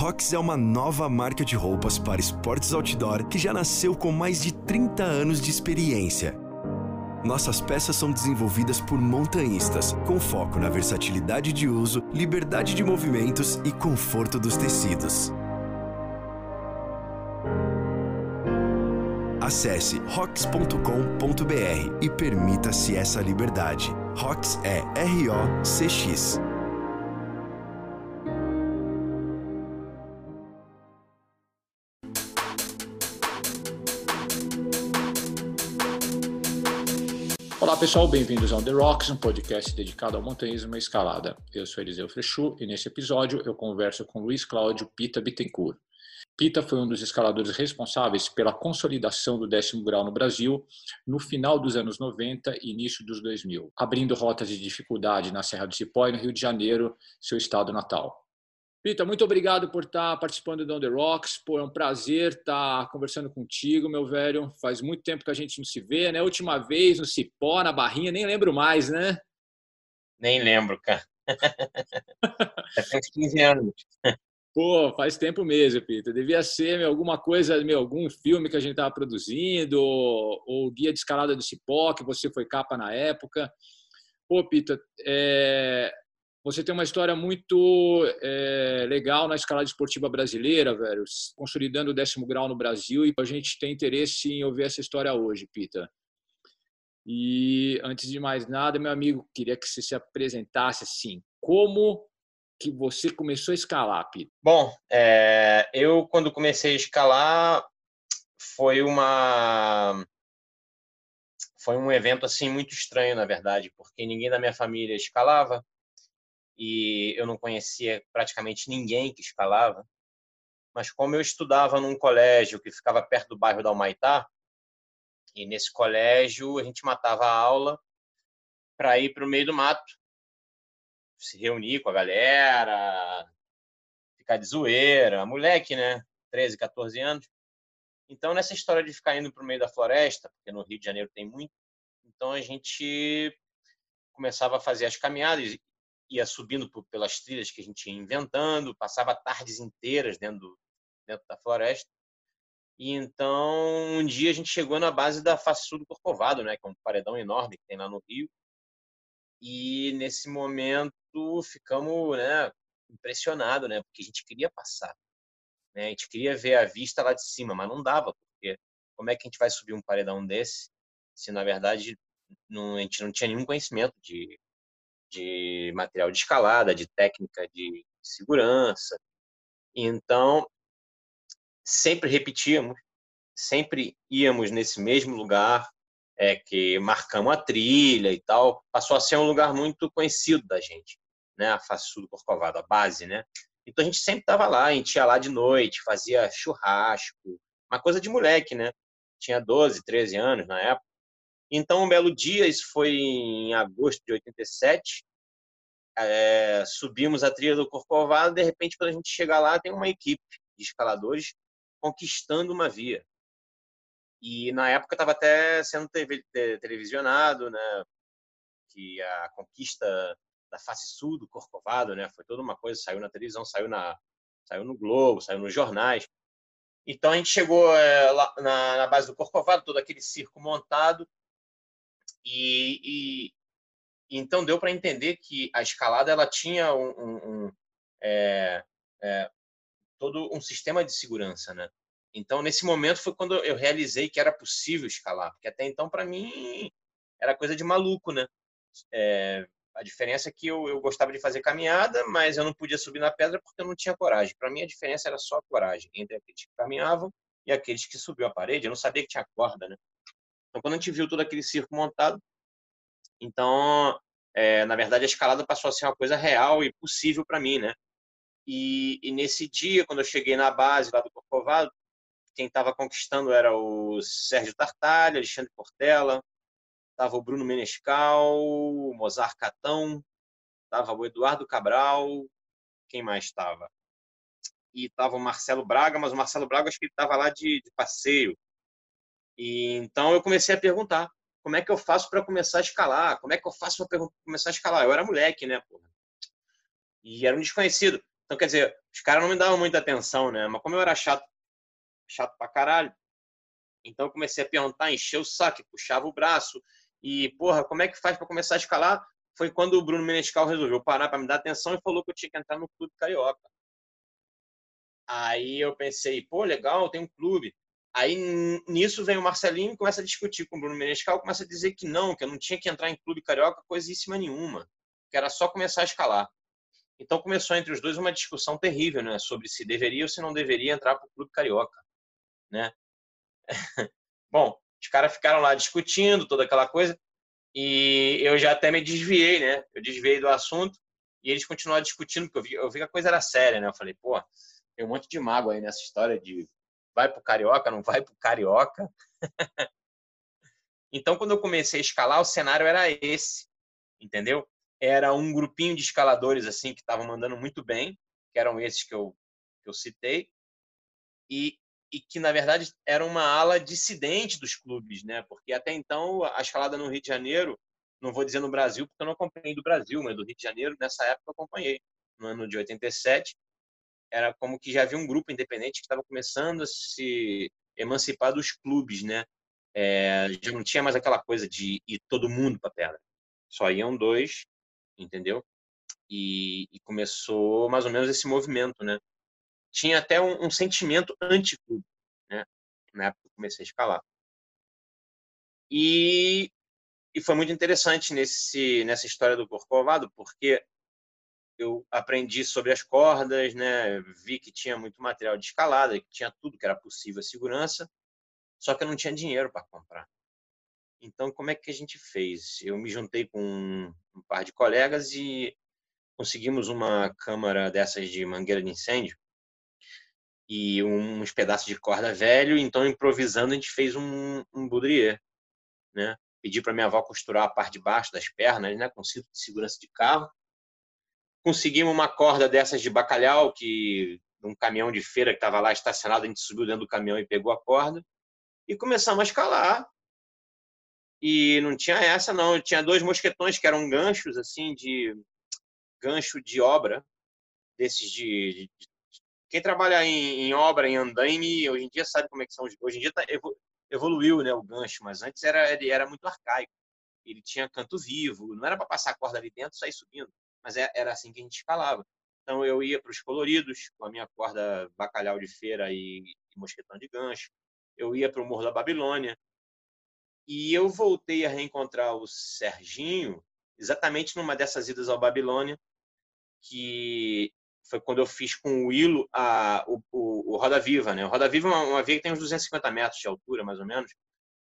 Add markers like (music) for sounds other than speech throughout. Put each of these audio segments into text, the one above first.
Rox é uma nova marca de roupas para esportes outdoor que já nasceu com mais de 30 anos de experiência. Nossas peças são desenvolvidas por montanhistas, com foco na versatilidade de uso, liberdade de movimentos e conforto dos tecidos. Acesse rox.com.br e permita-se essa liberdade. Rox é R-O-C-X. Pessoal, bem-vindos ao The Rocks, um podcast dedicado ao montanhismo e escalada. Eu sou Eliseu Frechu e nesse episódio eu converso com Luiz Cláudio Pita Bittencourt. Pita foi um dos escaladores responsáveis pela consolidação do décimo grau no Brasil no final dos anos 90 e início dos 2000, abrindo rotas de dificuldade na Serra do Cipó e no Rio de Janeiro, seu estado natal. Pita, muito obrigado por estar participando do On The Rocks. Pô, é um prazer estar conversando contigo, meu velho. Faz muito tempo que a gente não se vê, né? Última vez no Cipó, na Barrinha, nem lembro mais, né? Nem lembro, cara. (laughs) Já faz 15 anos. Pô, faz tempo mesmo, Pita. Devia ser meu, alguma coisa, meu, algum filme que a gente estava produzindo, ou, ou, Guia de Escalada do Cipó, que você foi capa na época. Pô, Pita, é... você tem uma história muito é, legal na escalada esportiva brasileira, velho, consolidando o décimo grau no Brasil, e a gente tem interesse em ouvir essa história hoje, Pita. E antes de mais nada, meu amigo, queria que você se apresentasse assim, como que você começou a escalar, Pito? Bom, é, eu quando comecei a escalar foi uma foi um evento assim muito estranho, na verdade, porque ninguém da minha família escalava e eu não conhecia praticamente ninguém que escalava. Mas como eu estudava num colégio que ficava perto do bairro da Humaitá, e nesse colégio a gente matava a aula para ir para o meio do mato se reunir com a galera, ficar de zoeira, moleque, né? 13, 14 anos. Então, nessa história de ficar indo para o meio da floresta, porque no Rio de Janeiro tem muito, então a gente começava a fazer as caminhadas, ia subindo pelas trilhas que a gente ia inventando, passava tardes inteiras dentro, dentro da floresta. E então, um dia a gente chegou na base da Face do Corcovado, né, que é um paredão enorme que tem lá no Rio. E nesse momento ficamos né, impressionados, né, porque a gente queria passar. Né, a gente queria ver a vista lá de cima, mas não dava, porque como é que a gente vai subir um paredão desse se, na verdade, não, a gente não tinha nenhum conhecimento de, de material de escalada, de técnica de segurança. Então, sempre repetíamos, sempre íamos nesse mesmo lugar, é, que marcamos a trilha e tal, passou a ser um lugar muito conhecido da gente, né? A Face Sul do Corcovado, a base, né? Então a gente sempre estava lá, a gente ia lá de noite, fazia churrasco, uma coisa de moleque, né? Tinha 12, 13 anos na época. Então, um belo dia, isso foi em agosto de 87, é, subimos a trilha do Corcovado, de repente, quando a gente chega lá, tem uma equipe de escaladores conquistando uma via. E na época estava até sendo televisionado, né? Que a conquista da face sul do Corcovado, né? Foi toda uma coisa, saiu na televisão, saiu na saiu no Globo, saiu nos jornais. Então a gente chegou é, lá na, na, base do Corcovado, todo aquele circo montado, e, e, então deu para entender que a escalada ela tinha um, um, um é, é, todo um sistema de segurança, né? Então, nesse momento foi quando eu realizei que era possível escalar, porque até então, para mim, era coisa de maluco, né? É, a diferença é que eu, eu, gostava de fazer caminhada, mas eu não podia subir na pedra porque eu não tinha coragem. Para mim, a diferença era só a coragem entre aqueles que caminhavam e aqueles que subiam a parede. Eu não sabia que tinha corda, né? Então, quando a gente viu todo aquele circo montado, então, é, na verdade, a escalada passou a ser uma coisa real e possível para mim, né? E, e, nesse dia, quando eu cheguei na base lá do Corcovado, quem estava conquistando era o Sérgio Tartalha, Alexandre Portela, estava o Bruno Menescal, o Mozart Catão, estava o Eduardo Cabral, quem mais estava? E estava o Marcelo Braga, mas o Marcelo Braga acho que ele estava lá de, de, passeio. E então eu comecei a perguntar: como é que eu faço para começar a escalar? Como é que eu faço para começar a escalar? Eu era moleque, né? Porra. E era um desconhecido. Então, quer dizer, os caras não me davam muita atenção, né? Mas como eu era chato, chato pra caralho, então eu comecei a perguntar, encher o saco, puxava o braço. E, porra, como é que faz para começar a escalar? Foi quando o Bruno Menescal resolveu parar para me dar atenção e falou que eu tinha que entrar no clube carioca. Aí eu pensei, pô, legal, tem um clube. Aí nisso vem o Marcelinho e começa a discutir com o Bruno Menescal, começa a dizer que não, que eu não tinha que entrar em clube carioca coisíssima nenhuma, que era só começar a escalar. Então começou entre os dois uma discussão terrível, né, sobre se deveria ou se não deveria entrar para o clube carioca, né? (laughs) Bom, os caras ficaram lá discutindo toda aquela coisa e eu já até me desviei, né? Eu desviei do assunto e eles continuaram discutindo porque eu vi, eu vi que a coisa era séria, né? Eu falei, pô, tem um monte de mago aí nessa história de vai pro carioca, não vai pro carioca. (laughs) então, quando eu comecei a escalar, o cenário era esse, entendeu? Era um grupinho de escaladores assim que estavam mandando muito bem, que eram esses que eu, que eu citei, e, e que na verdade era uma ala dissidente dos clubes, né? Porque até então a escalada no Rio de Janeiro, não vou dizer no Brasil, porque eu não acompanhei do Brasil, mas do Rio de Janeiro nessa época eu acompanhei, no ano de 87, era como que já havia um grupo independente que estava começando a se emancipar dos clubes, né? É, já não tinha mais aquela coisa de ir todo mundo para pedra. Só iam dois, entendeu? E, e, começou mais ou menos esse movimento, né? Tinha até um, um sentimento anti-clube, né? Na época que eu comecei a escalar. E, e foi muito interessante nesse, nessa história do Corcovado, porque eu aprendi sobre as cordas, né? Vi que tinha muito material de escalada, que tinha tudo que era possível segurança, só que eu não tinha dinheiro para comprar. Então, como é que a gente fez? Eu me juntei com um par de colegas e conseguimos uma câmara dessas de mangueira de incêndio e uns pedaços de corda velho. Então, improvisando, a gente fez um, um boudrier, né? Pedi para minha avó costurar a parte de baixo das pernas, né? Com cinto de segurança de carro conseguimos uma corda dessas de bacalhau, que um caminhão de feira que estava lá estacionado, a gente subiu dentro do caminhão e pegou a corda e começamos a escalar. E não tinha essa, não. Tinha dois mosquetões que eram ganchos, assim, de gancho de obra, desses de. de quem trabalha em, em, obra, em andaime, hoje em dia sabe como é que são. Hoje em dia tá, evoluiu né, o gancho, mas antes era, ele era muito arcaico. Ele tinha canto vivo, não era para passar a corda ali dentro e sair subindo mas é, era assim que a gente escalava. Então eu ia para os coloridos com a minha corda bacalhau de feira e, e mosquetão de gancho. Eu ia para o Morro da Babilônia. E eu voltei a reencontrar o Serginho exatamente numa dessas idas ao Babilônia, que foi quando eu fiz com o Willo a, o, o, o Roda Viva. Né? O Roda Viva é uma, uma via que tem uns 250 metros de altura, mais ou menos.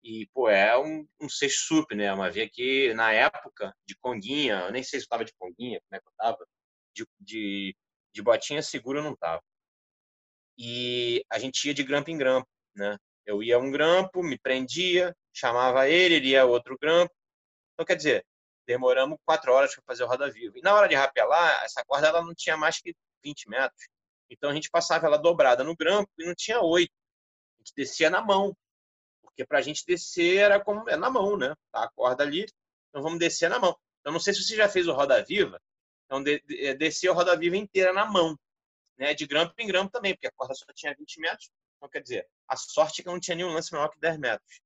E, pô, é um, um sexto sup, né? Uma via que, na época, de conguinha, eu nem sei se eu tava de conguinha, como é que eu tava, de, de, de botinha segura eu não tava. E a gente ia de grampo em grampo, né? Eu ia um grampo, me prendia, chamava ele, ele ia outro grampo. Então, quer dizer, demoramos quatro horas para fazer o roda viva. E na hora de rapelar, essa corda ela não tinha mais que 20 metros. Então a gente passava ela dobrada no grampo e não tinha oito. A gente descia na mão. Porque para a gente descer era como é na mão, né? Tá a corda ali, então vamos descer na mão. Eu não sei se você já fez o roda viva, então de, de, é, descer a roda viva inteira na mão, né? De grampo em grampo também, porque a corda só tinha 20 metros. Então, quer dizer, a sorte é que não tinha nenhum lance maior que 10 metros.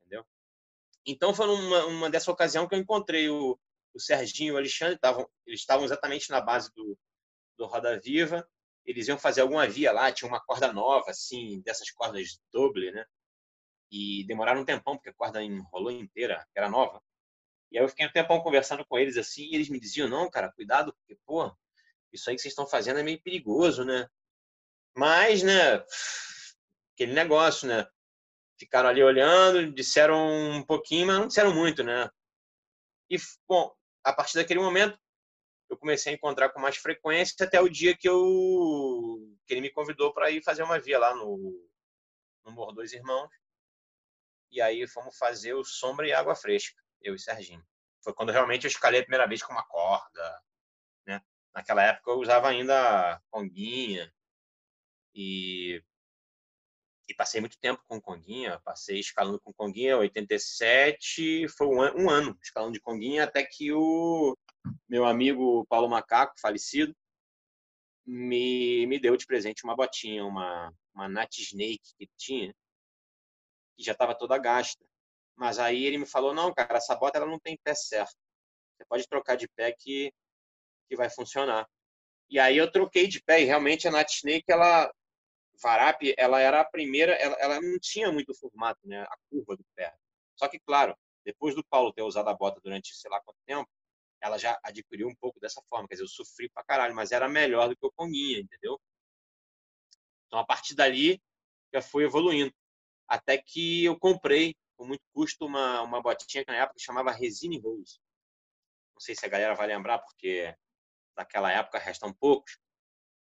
Entendeu? Então, foi uma, uma dessa ocasião que eu encontrei o, o Serginho e o Alexandre, tavam, eles estavam exatamente na base do, do Roda Viva. Eles iam fazer alguma via lá, tinha uma corda nova, assim, dessas cordas doble, né? E demoraram um tempão, porque a corda enrolou inteira, era nova. E aí eu fiquei um tempão conversando com eles assim, e eles me diziam: não, cara, cuidado, porque, pô, isso aí que vocês estão fazendo é meio perigoso, né? Mas, né, aquele negócio, né? Ficaram ali olhando, disseram um pouquinho, mas não disseram muito, né? E, bom, a partir daquele momento, eu comecei a encontrar com mais frequência até o dia que eu que ele me convidou para ir fazer uma via lá no, no Morro Dois Irmãos e aí fomos fazer o Sombra e Água Fresca, eu e Serginho. Foi quando realmente eu escalei a primeira vez com uma corda, né? Naquela época eu usava ainda conguinha e e passei muito tempo com conguinha, passei escalando com conguinha, 87, foi um, um ano escalando de conguinha, até que o meu amigo Paulo Macaco, falecido, me, me deu de presente uma botinha, uma, uma Nat Snake que tinha, que já estava toda gasta. Mas aí ele me falou, não, cara, essa bota ela não tem pé certo. Você pode trocar de pé que, que vai funcionar. E aí eu troquei de pé e realmente a Nat Snake, ela, Varap, ela era a primeira, ela, ela não tinha muito formato, né, a curva do pé. Só que, claro, depois do Paulo ter usado a bota durante sei lá quanto tempo, ela já adquiriu um pouco dessa forma. Quer dizer, eu sofri pra caralho, mas era melhor do que o Conguinha, entendeu? Então, a partir dali, já fui evoluindo. Até que eu comprei, com muito custo, uma, uma botinha que na época chamava Resine Rose. Não sei se a galera vai lembrar, porque daquela época restam poucos.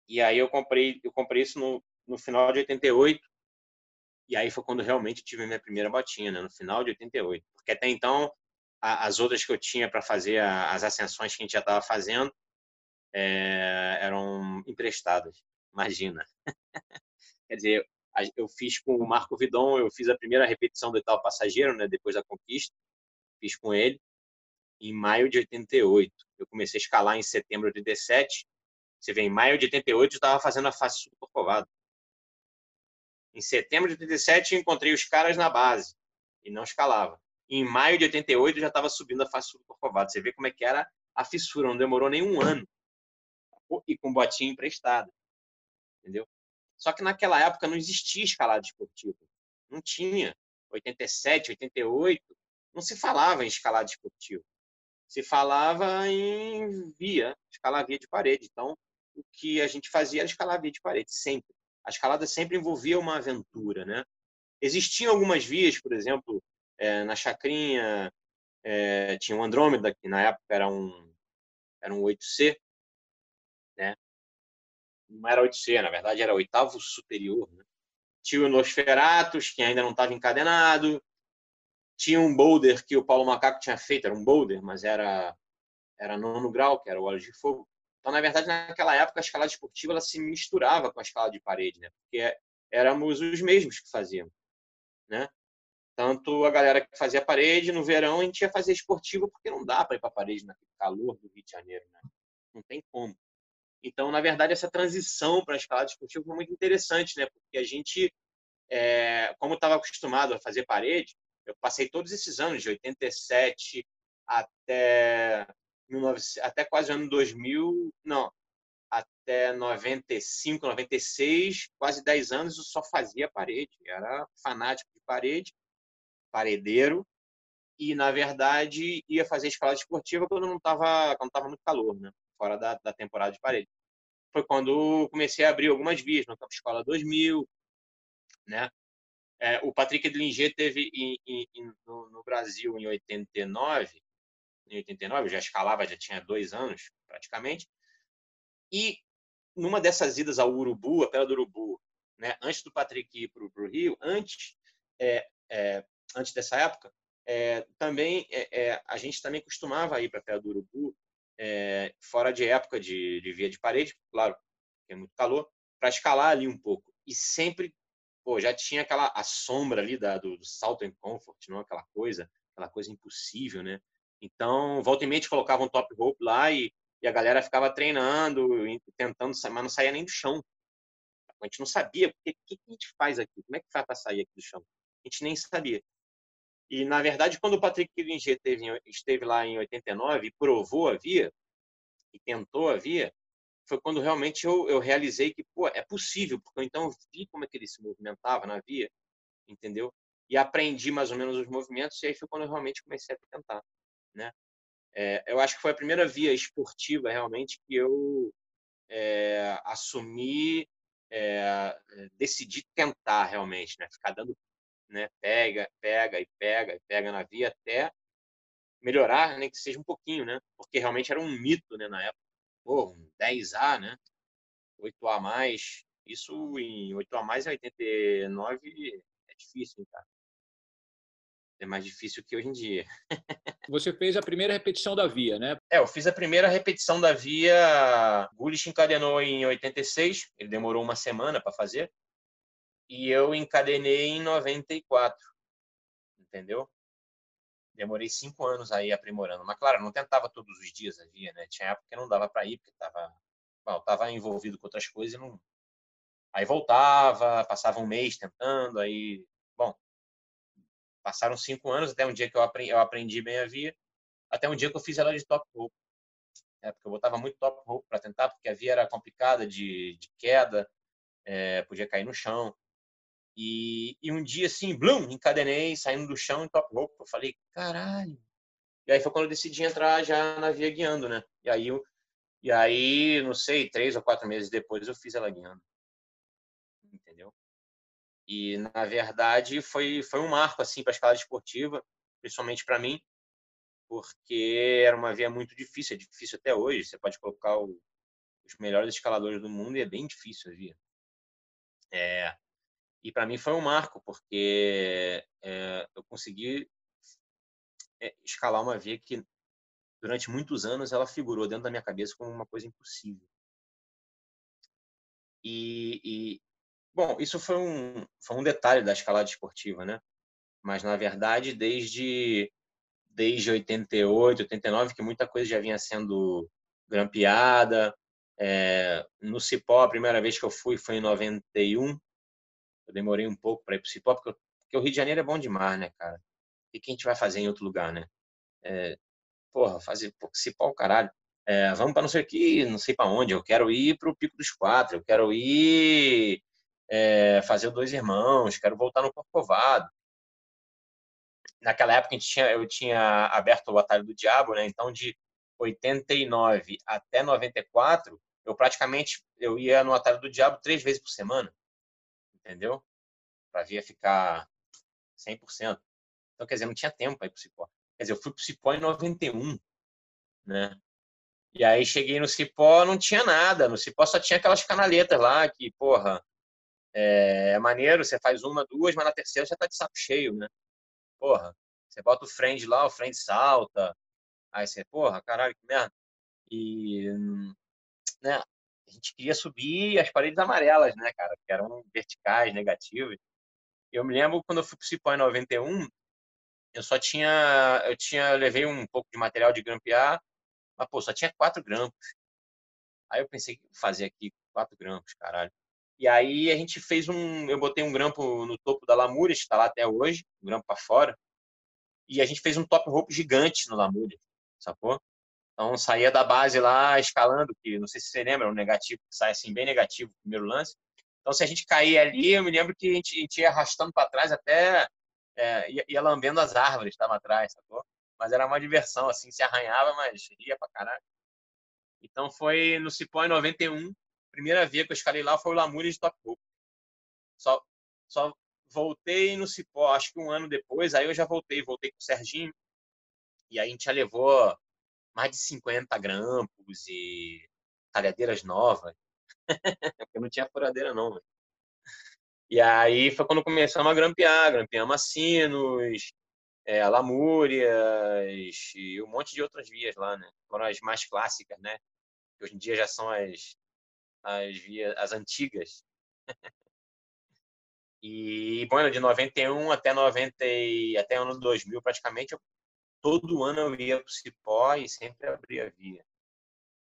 E aí eu comprei, eu comprei isso no, no final de 88. E aí foi quando realmente tive a minha primeira botinha, né? no final de 88. Porque até então, a, as outras que eu tinha para fazer a, as ascensões que a gente já estava fazendo é, eram emprestadas. Imagina. (laughs) Quer dizer, eu fiz com o Marco Vidon, eu fiz a primeira repetição do Itaú Passageiro, né, depois da conquista, fiz com ele em maio de 88. Eu comecei a escalar em setembro de 87. Você vê, em maio de 88 eu estava fazendo a face super covada. Em setembro de 87 eu encontrei os caras na base e não escalava. em maio de 88 eu já estava subindo a face super covada. Você vê como é que era a fissura, não demorou nem um ano. E com botinha emprestada. Entendeu? Só que naquela época não existia escalada esportiva. Não tinha. 87, 88, não se falava em escalada esportiva. Se falava em via, escalar via de parede. Então, o que a gente fazia era escalar via de parede, sempre. A escalada sempre envolvia uma aventura, né? Existiam algumas vias, por exemplo, é, na Chacrinha, é, tinha um Andrômeda, que na época era um, era um 8C, né? Não era 8C, na verdade era oitavo superior. Né? Tinha o Nosferatus, que ainda não estava encadenado. Tinha um boulder que o Paulo Macaco tinha feito, era um boulder, mas era, era nono grau, que era o óleo de fogo. Então, na verdade, naquela época, a escalada esportiva ela se misturava com a escala de parede, né? porque éramos os mesmos que fazíamos. Né? Tanto a galera que fazia parede, no verão a gente ia fazer esportiva, porque não dá para ir para parede naquele calor do Rio de Janeiro. Né? Não tem como. Então, na verdade, essa transição para a escalada esportiva foi muito interessante, né? Porque a gente, é, como estava acostumado a fazer parede, eu passei todos esses anos, de 87 até, 19, até quase o ano 2000, não, até 95, 96, quase 10 anos eu só fazia parede. Era fanático de parede, paredeiro, e, na verdade, ia fazer escalada esportiva quando não estava muito calor, né? Fora da, da temporada de parede. Foi quando comecei a abrir algumas vias no Campo Escola 2000, né? É, o Patrick Edlinger teve em, em, no, no, Brasil em 89, em 89, já escalava, já tinha dois anos praticamente, e numa dessas idas ao Urubu, a Pedra do Urubu, né, antes do Patrick ir para o Rio, antes, é, é, antes dessa época, é, também é, é, a gente também costumava ir para a Pedra do Urubu é, fora de época de, de, via de parede, claro, é muito calor, para escalar ali um pouco. E sempre, pô, já tinha aquela a sombra ali da, do, do salto em comfort, não aquela coisa, aquela coisa impossível, né? Então, volta e meia colocava um top rope lá e, e a galera ficava treinando, tentando, mas não saía nem do chão. A gente não sabia o que, que, a gente faz aqui, como é que faz para sair aqui do chão. A gente nem sabia. E, na verdade, quando o Patrick Killinger esteve lá em 89 e provou a via, e tentou a via, foi quando realmente eu, eu realizei que pô, é possível, porque então vi como é que ele se movimentava na via, entendeu? E aprendi mais ou menos os movimentos, e aí foi quando eu realmente comecei a tentar, né? É, eu acho que foi a primeira via esportiva realmente que eu é, assumi, é, decidi tentar realmente, né? Ficar dando né? Pega, pega e pega e pega na via até melhorar, né? Que seja um pouquinho, né? Porque realmente era um mito, né? Na época, pô, um 10A, né? 8A mais, isso em 8A mais em 89 é difícil, hein, cara. É mais difícil que hoje em dia. (laughs) Você fez a primeira repetição da via, né? É, eu fiz a primeira repetição da via. Gulich encadenou em 86, ele demorou uma semana para fazer e eu encadenei em 94, entendeu? Demorei cinco anos aí aprimorando. Mas, claro, não tentava todos os dias a via, né? Tinha época que não dava para ir, porque estava eu estava envolvido com outras coisas e não. Aí voltava, passava um mês tentando, aí, bom, passaram cinco anos até um dia que eu aprendi, eu aprendi bem a via, até um dia que eu fiz ela de top rope. É, porque eu botava muito top rope para tentar, porque a via era complicada de, de queda, é, podia cair no chão. E, e um dia assim, blum, encadenei, saindo do chão top rope. Eu falei, caralho. E aí foi quando eu decidi entrar já na via guiando, né? E aí, eu, e aí, não sei, três ou quatro meses depois eu fiz ela guiando. Entendeu? E na verdade foi foi um marco assim para a escalada esportiva, principalmente para mim, porque era uma via muito difícil, é difícil até hoje. Você pode colocar o, os melhores escaladores do mundo e é bem difícil a via. É, e para mim foi um marco, porque é, eu consegui é, escalar uma via que, durante muitos anos, ela figurou dentro da minha cabeça como uma coisa impossível. E, e bom, isso foi um, foi um detalhe da escalada esportiva, né? Mas, na verdade, desde, desde 88, 89, que muita coisa já vinha sendo grampeada. É, no Cipó, a primeira vez que eu fui foi em 91, eu demorei um pouco para ir para o Cipó, porque, porque, o Rio de Janeiro é bom demais, né, cara? E que a gente vai fazer em outro lugar, né? É, porra, fazer pô, Cipó o caralho. É, vamos para não sei que, não sei para onde. Eu quero ir para o Pico dos Quatro, eu quero ir é, fazer o Dois Irmãos, quero voltar no Corcovado. Naquela época tinha, eu tinha aberto o Atalho do Diabo, né? Então de 89 até 94, eu praticamente eu ia no Atalho do Diabo três vezes por semana entendeu? Para vir ficar 100%. Então, quer dizer, não tinha tempo para ir para o Cipó. Quer dizer, eu fui para o Cipó em 91, né? E aí cheguei no Cipó, não tinha nada. No Cipó só tinha aquelas canaletas lá que, porra, é, é maneiro, você faz uma, duas, mas na terceira já tá de saco cheio, né? Porra, você bota o friend lá, o friend salta. Aí você, porra, caralho, que merda. E, né, a gente queria subir as paredes amarelas, né, cara? Que eram verticais, negativas. Eu me lembro quando eu fui pro Cipó em 91, eu só tinha, eu tinha, eu levei um pouco de material de grampear, mas pô, só tinha quatro grampos. Aí eu pensei que fazer aqui quatro grampos, caralho. E aí a gente fez um, eu botei um grampo no topo da Lamúria, está lá até hoje, um grampo para fora. E a gente fez um top rope gigante no Lamúria, sacou? Então saía da base lá escalando, que não sei se você lembra, um negativo que sai assim bem negativo o primeiro lance. Então se a gente caía ali, eu me lembro que a gente, a gente ia arrastando para trás até é, ia, ia, lambendo as árvores, estava atrás, sacou? Mas era uma diversão, assim, se arranhava, mas ia pra caralho. Então foi no Cipó em 91, primeira via que eu escalei lá foi o Lamúria de Top Rope. Só, só voltei no Cipó, acho que um ano depois, aí eu já voltei, voltei com o Serginho, e aí a gente já levou mais de 50 grampos e talhadeiras novas. (laughs) Porque não tinha furadeira, não. E aí foi quando começamos a grampear, grampeamos assinos, é, lamúrias e um monte de outras vias lá, né? Foram as mais clássicas, né? Que hoje em dia já são as, as vias, as antigas. e, bom, de 91 até 90 até ano 2000, praticamente, eu todo ano eu ia pro Cipó e sempre abria via.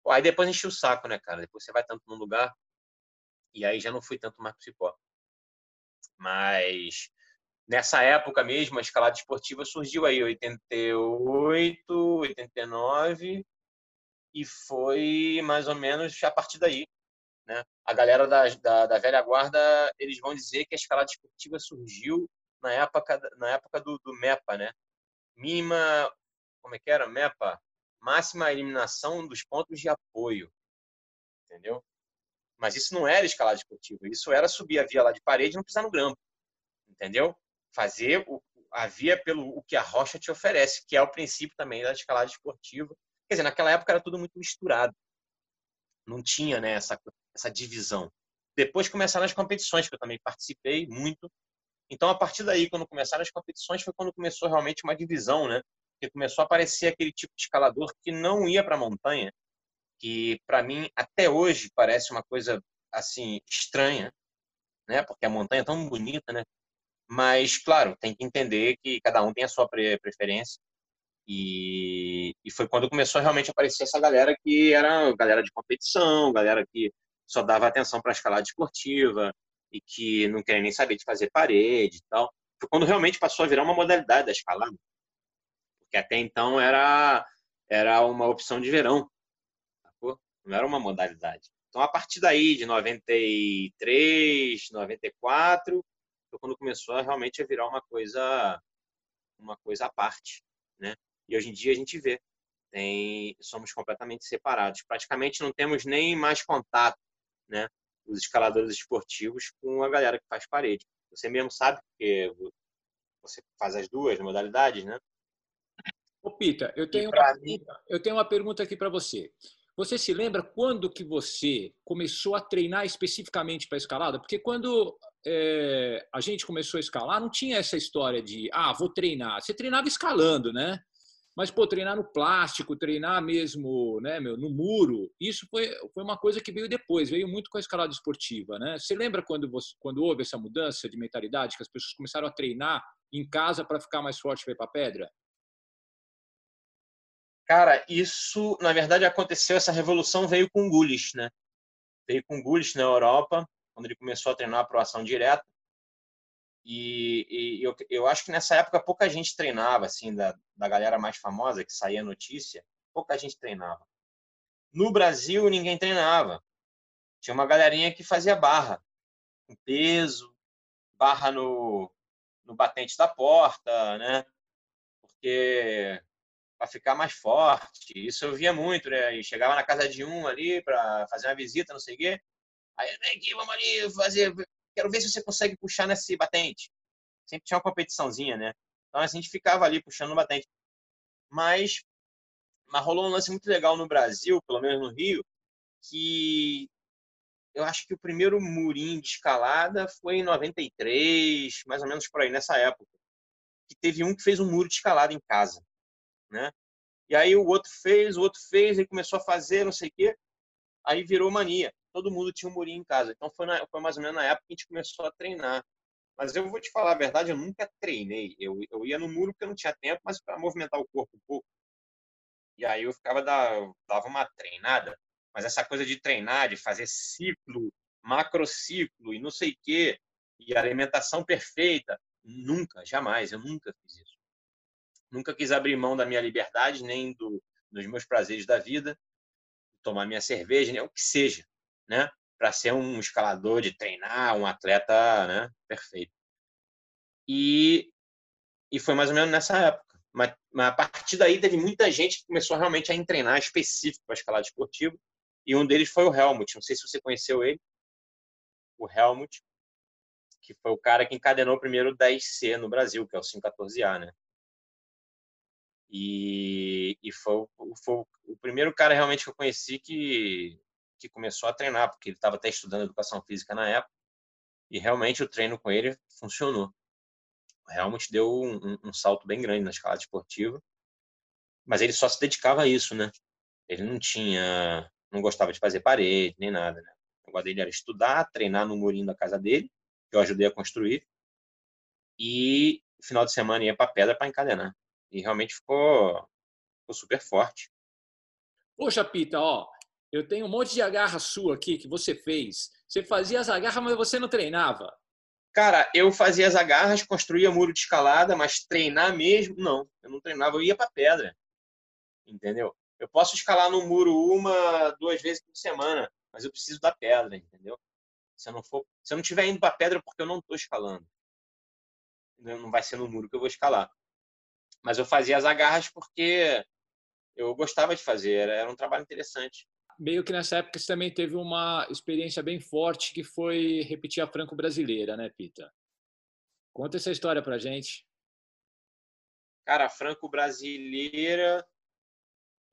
Pô, aí depois enchi o saco, né, cara? Depois você vai tanto num lugar e aí já não fui tanto mais pro Cipó. Mas nessa época mesmo, a escalada esportiva surgiu aí, 88, 89, e foi mais ou menos a partir daí. Né? A galera da, da, da velha guarda, eles vão dizer que a escalada esportiva surgiu na época, na época do, do MEPA, né? Mínima, como é que era? MEPA, máxima eliminação dos pontos de apoio. Entendeu? Mas isso não era escalada esportiva, isso era subir a via lá de parede e não pisar no grampo. Entendeu? Fazer o, a via pelo o que a rocha te oferece, que é o princípio também da escalada esportiva. Quer dizer, naquela época era tudo muito misturado. Não tinha né, essa, essa divisão. Depois começaram as competições, que eu também participei muito, então, a partir daí, quando começaram as competições, foi quando começou realmente uma divisão, né? Que começou a aparecer aquele tipo de escalador que não ia para a montanha, que para mim até hoje parece uma coisa assim estranha, né? Porque a montanha é tão bonita, né? Mas claro, tem que entender que cada um tem a sua preferência. E, e foi quando começou a realmente aparecer essa galera que era galera de competição, galera que só dava atenção para a escalada esportiva e que não queria nem saber de fazer parede e tal. Foi quando realmente passou a virar uma modalidade da escalada. Porque até então era, era uma opção de verão, não era uma modalidade. Então, a partir daí, de 93, 94, foi quando começou a realmente a virar uma coisa uma coisa à parte, né? E hoje em dia a gente vê, tem, somos completamente separados. Praticamente não temos nem mais contato, né? Os escaladores esportivos com a galera que faz parede. Você mesmo sabe que você faz as duas modalidades, né? Ô, Pita, eu tenho, uma, mim... eu tenho uma pergunta aqui para você. Você se lembra quando que você começou a treinar especificamente para escalada? Porque quando é, a gente começou a escalar, não tinha essa história de, ah, vou treinar. Você treinava escalando, né? Mas, pô, treinar no plástico, treinar mesmo né, meu, no muro, isso foi, foi uma coisa que veio depois, veio muito com a escalada esportiva, né? Você lembra quando, você, quando houve essa mudança de mentalidade, que as pessoas começaram a treinar em casa para ficar mais forte para ir para pedra? Cara, isso, na verdade, aconteceu, essa revolução veio com o Gulish, né? Veio com o Gulish na Europa, quando ele começou a treinar a proação direta. E, e eu, eu, acho que nessa época pouca gente treinava, assim, da, da galera mais famosa, que saía notícia, pouca gente treinava. No Brasil, ninguém treinava. Tinha uma galerinha que fazia barra, com peso, barra no, no batente da porta, né? Porque para ficar mais forte. Isso eu via muito, né? E chegava na casa de um ali para fazer uma visita, não sei o quê. Aí, vem aqui, vamos ali fazer. Quero ver se você consegue puxar nesse batente. Sempre tinha uma competiçãozinha, né? Então a gente ficava ali puxando no batente. Mas, mas rolou um lance muito legal no Brasil, pelo menos no Rio, que eu acho que o primeiro murim de escalada foi em 93, mais ou menos por aí, nessa época. Que teve um que fez um muro de escalada em casa né? E aí o outro fez, o outro fez, ele começou a fazer, não sei o quê. Aí virou mania. Todo mundo tinha um murinho em casa. Então foi, na, foi mais ou menos na época que a gente começou a treinar. Mas eu vou te falar a verdade, eu nunca treinei. Eu, eu ia no muro porque eu não tinha tempo, mas para movimentar o corpo um pouco. E aí eu ficava da, dava uma treinada. Mas essa coisa de treinar, de fazer ciclo, macrociclo e não sei o quê, e alimentação perfeita, nunca, jamais, eu nunca fiz isso. Nunca quis abrir mão da minha liberdade, nem do, dos meus prazeres da vida, tomar minha cerveja, nem o que seja, né? Para ser um escalador, de treinar, um atleta, né? Perfeito. E, e foi mais ou menos nessa época. Mas, mas, a partir daí teve muita gente que começou realmente a treinar específico para escalada esportiva. E um deles foi o Helmut. Não sei se você conheceu ele. O Helmut, que foi o cara que encadenou o primeiro 10C no Brasil, que é o 514A, né? E, e foi, foi, o primeiro cara realmente que eu conheci que, que começou a treinar, porque ele estava até estudando educação física na época, e realmente o treino com ele funcionou. Realmente deu um, um salto bem grande na escalada esportiva, mas ele só se dedicava a isso, né? Ele não tinha, não gostava de fazer parede, nem nada, né? O negócio dele era estudar, treinar no murinho da casa dele, que eu ajudei a construir, e final de semana ia para pedra para encadenar. E realmente ficou, ficou super forte. Poxa, Pita, ó, eu tenho um monte de agarra sua aqui que você fez. Você fazia as agarras, mas você não treinava. Cara, eu fazia as agarras, construía muro de escalada, mas treinar mesmo, não. Eu não treinava, eu ia para pedra. Entendeu? Eu posso escalar no muro uma, duas vezes por semana, mas eu preciso da pedra, entendeu? Se eu não for, se eu não estiver indo para pedra porque eu não estou escalando, não vai ser no muro que eu vou escalar. Mas eu fazia as agarras porque eu gostava de fazer, era um trabalho interessante. Meio que nessa época você também teve uma experiência bem forte que foi repetir a franco-brasileira, né, Pita? Conta essa história pra gente. Cara, franco-brasileira.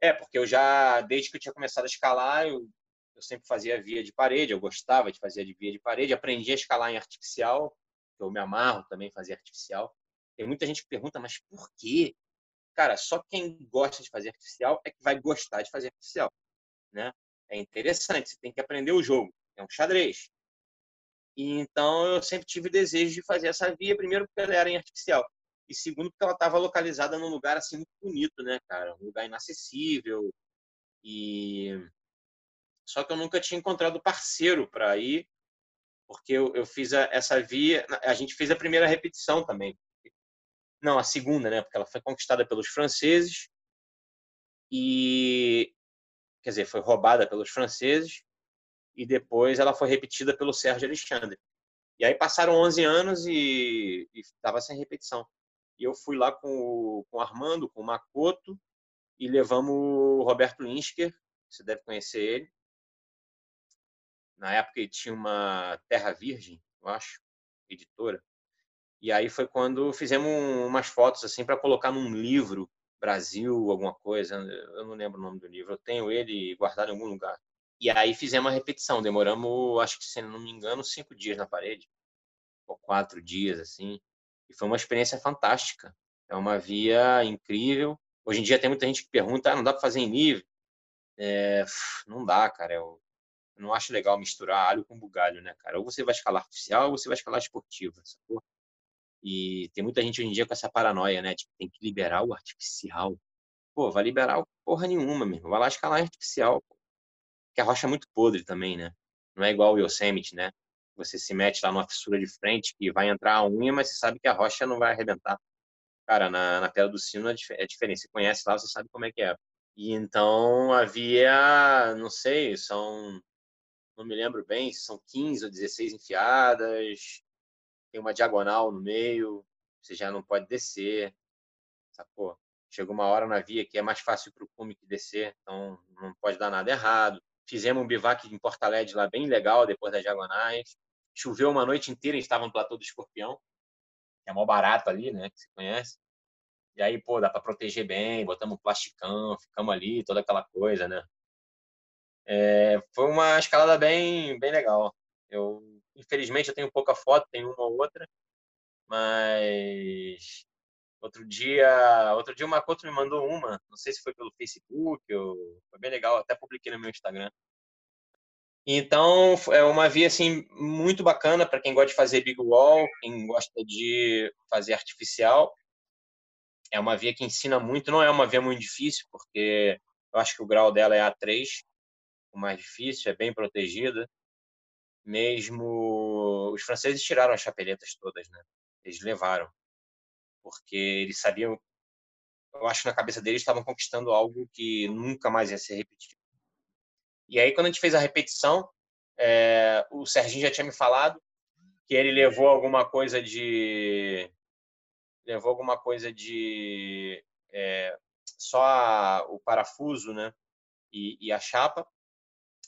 É, porque eu já, desde que eu tinha começado a escalar, eu, eu sempre fazia via de parede, eu gostava de fazer de via de parede, aprendi a escalar em artificial, eu me amarro também fazer artificial. Tem muita gente que pergunta, mas por quê? Cara, só quem gosta de fazer artificial é que vai gostar de fazer artificial, né? É interessante, você tem que aprender o jogo. É um xadrez. E então eu sempre tive desejo de fazer essa via, primeiro porque ela era em artificial. e segundo porque ela estava localizada num lugar assim muito bonito, né, cara? Um lugar inacessível e só que eu nunca tinha encontrado parceiro para ir, porque eu, eu fiz a, essa via, a gente fez a primeira repetição também. Não, a segunda, né? Porque ela foi conquistada pelos franceses e quer dizer, foi roubada pelos franceses e depois ela foi repetida pelo Sérgio Alexandre. E aí passaram 11 anos e estava sem repetição. E eu fui lá com o, com o Armando, com o Makoto, e levamos o Roberto Insker, você deve conhecer ele. Na época ele tinha uma Terra Virgem, eu acho, editora. E aí foi quando fizemos umas fotos assim para colocar num livro Brasil, alguma coisa, eu não lembro o nome do livro. Eu tenho ele guardado em algum lugar. E aí fizemos a repetição. Demoramos, acho que se não me engano, cinco dias na parede, ou quatro dias assim. E foi uma experiência fantástica. É uma via incrível. Hoje em dia tem muita gente que pergunta, ah, não dá para fazer em nível? É, não dá, cara. Eu, não acho legal misturar alho com bugalho, né, cara? Ou você vai escalar artificial ou você vai escalar esportiva, sacou? E tem muita gente hoje em dia com essa paranoia, né? Tipo, tem que liberar o artificial. Pô, vai liberar porra nenhuma, mesmo. Vai lá escalar artificial. Pô. Porque a rocha é muito podre também, né? Não é igual o Yosemite, né? Você se mete lá numa fissura de frente que vai entrar a unha, mas você sabe que a rocha não vai arrebentar. Cara, na, na Pedra do Sino é, é diferente. Você conhece lá, você sabe como é que é. E então havia, não sei, são, não me lembro bem, são 15 ou 16 enfiadas, tem uma diagonal no meio, você já não pode descer, sacou? Chega uma hora na via que é mais fácil para o cume que descer, então não pode dar nada errado. Fizemos um bivac em Porta LED lá bem legal depois das diagonais. Choveu uma noite inteira, a gente estava no platô do Escorpião, que é mó barato ali, né, que você conhece. E aí, pô, dá para proteger bem, botamos um plasticão, ficamos ali, toda aquela coisa, né? É, foi uma escalada bem, bem legal. Eu, infelizmente, eu tenho pouca foto, tenho uma ou outra, mas outro dia, outro dia o Makoto me mandou uma, não sei se foi pelo Facebook, ou, foi bem legal, até publiquei no meu Instagram. Então, é uma via assim muito bacana para quem gosta de fazer big wall, quem gosta de fazer artificial. É uma via que ensina muito, não é uma via muito difícil, porque eu acho que o grau dela é A3, o mais difícil, é bem protegida. Mesmo os franceses tiraram as chapeletas todas, né? Eles levaram, porque eles sabiam, eu acho que na cabeça deles estavam conquistando algo que nunca mais ia ser repetido. E aí, quando a gente fez a repetição, é, o Serginho já tinha me falado que ele levou alguma coisa de. levou alguma coisa de. É, só a, o parafuso, né? E, e, a chapa.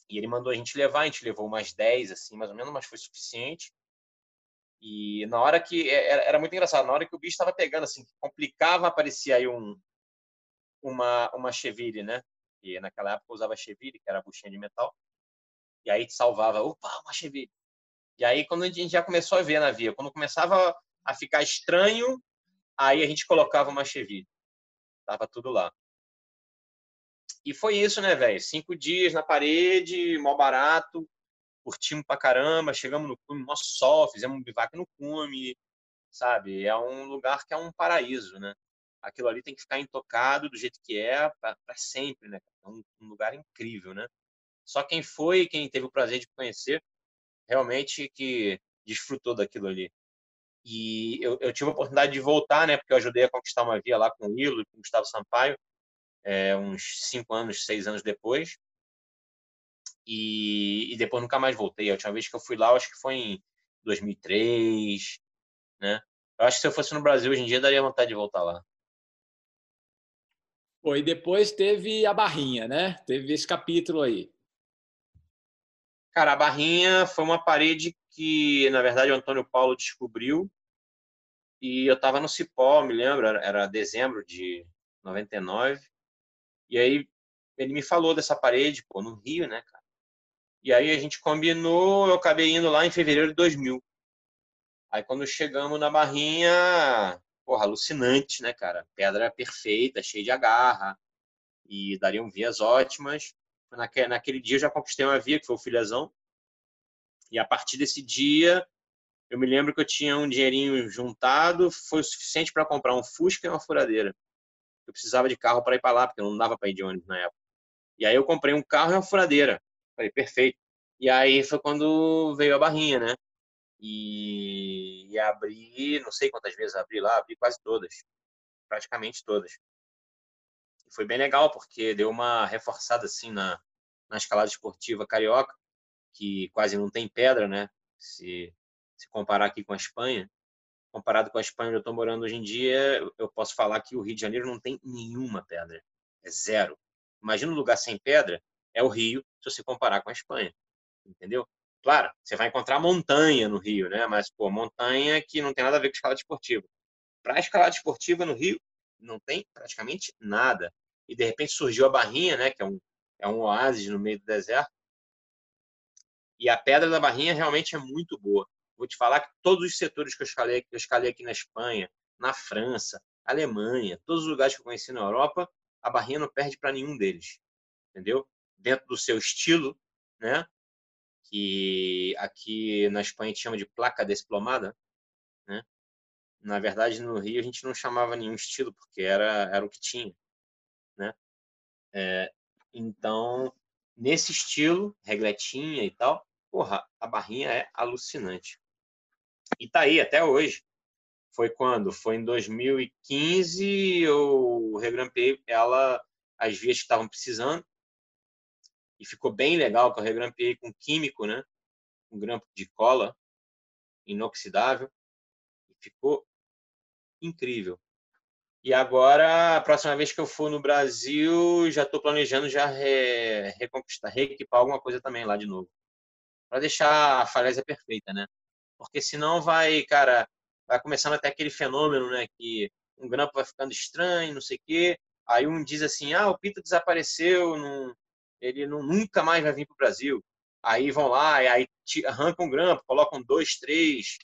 E ele mandou a gente levar, a gente levou umas 10, assim, mais ou menos, mas foi suficiente. E na hora que. É, era, muito engraçado, na hora que o bicho estava pegando, assim, complicava, aparecia aí um, uma, uma cheville, né? porque naquela época eu usava cheville, que era a buchinha de metal, e aí salvava, opa, uma cheville. E aí, quando a gente já começou a ver na via, quando começava a ficar estranho, aí a gente colocava uma cheville. Tava tudo lá. E foi isso, né, velho? Cinco dias na parede, mal barato, curtimos pra caramba, chegamos no cume, nosso sol, fizemos um bivac no cume, sabe? É um lugar que é um paraíso, né? aquilo ali tem que ficar intocado do jeito que é para sempre, né? É um, um, lugar incrível, né? Só quem foi, quem teve o prazer de conhecer, realmente que desfrutou daquilo ali. E eu, eu tive a oportunidade de voltar, né? Porque eu ajudei a conquistar uma via lá com o Hilo e com o Gustavo Sampaio, é, uns cinco anos, seis anos depois. E, e, depois nunca mais voltei. A última vez que eu fui lá, acho que foi em 2003, né? Eu acho que se eu fosse no Brasil hoje em dia, daria vontade de voltar lá. Pô, e depois teve a Barrinha, né? Teve esse capítulo aí. Cara, a Barrinha foi uma parede que, na verdade, o Antônio Paulo descobriu. E eu estava no Cipó, me lembro, era dezembro de 99. E aí ele me falou dessa parede, pô, no Rio, né, cara? E aí a gente combinou, eu acabei indo lá em fevereiro de 2000. Aí quando chegamos na Barrinha, porra, alucinante, né, cara? Pedra perfeita, cheia de agarra, e dariam vias ótimas. Naquele, naquele dia eu já conquistei uma via, que foi o Filhazão. E a partir desse dia, eu me lembro que eu tinha um dinheirinho juntado, foi o suficiente para comprar um Fusca e uma furadeira. Eu precisava de carro para ir para lá, porque não dava para ir de ônibus na época. E aí eu comprei um carro e uma furadeira. Falei, perfeito. E aí foi quando veio a barrinha, né? E, e abri, não sei quantas vezes abri lá, abri quase todas. Praticamente todas. E foi bem legal, porque deu uma reforçada assim na, na escalada esportiva carioca, que quase não tem pedra, né? Se, se comparar aqui com a Espanha. Comparado com a Espanha onde eu estou morando hoje em dia, eu posso falar que o Rio de Janeiro não tem nenhuma pedra. É zero. Imagina um lugar sem pedra, é o Rio, se você comparar com a Espanha. Entendeu? Claro, você vai encontrar montanha no Rio, né? Mas, pô, montanha que não tem nada a ver com escalada esportiva. Para escalada esportiva no Rio, não tem praticamente nada. E, de repente, surgiu a Barrinha, né? Que é um, é um oásis no meio do deserto. E a Pedra da Barrinha realmente é muito boa. Vou te falar que todos os setores que eu escalei, que eu escalei aqui na Espanha, na França, Alemanha, todos os lugares que eu conheci na Europa, a Barrinha não perde para nenhum deles. Entendeu? Dentro do seu estilo, né? que aqui na Espanha a gente chama de placa desplomada, né? Na verdade, no Rio a gente não chamava nenhum estilo, porque era, era o que tinha, né? É, então, nesse estilo, regletinha e tal, porra, a barrinha é alucinante. E tá aí até hoje. Foi quando? Foi em 2015 eu regrampei ela, as vias que estavam precisando, e ficou bem legal, que eu regrampeei com químico, né? Um grampo de cola inoxidável. E ficou incrível. E agora, a próxima vez que eu for no Brasil, já estou planejando já re, reconquistar, reequipar alguma coisa também lá de novo. Para deixar a falésia perfeita, né? Porque senão vai, cara, vai começando até aquele fenômeno, né? Que um grampo vai ficando estranho, não sei o quê. Aí um diz assim, ah, o Pita desapareceu, não, ele não, nunca mais vai vir para o Brasil. Aí vão lá, aí arrancam um grampo, colocam dois, três,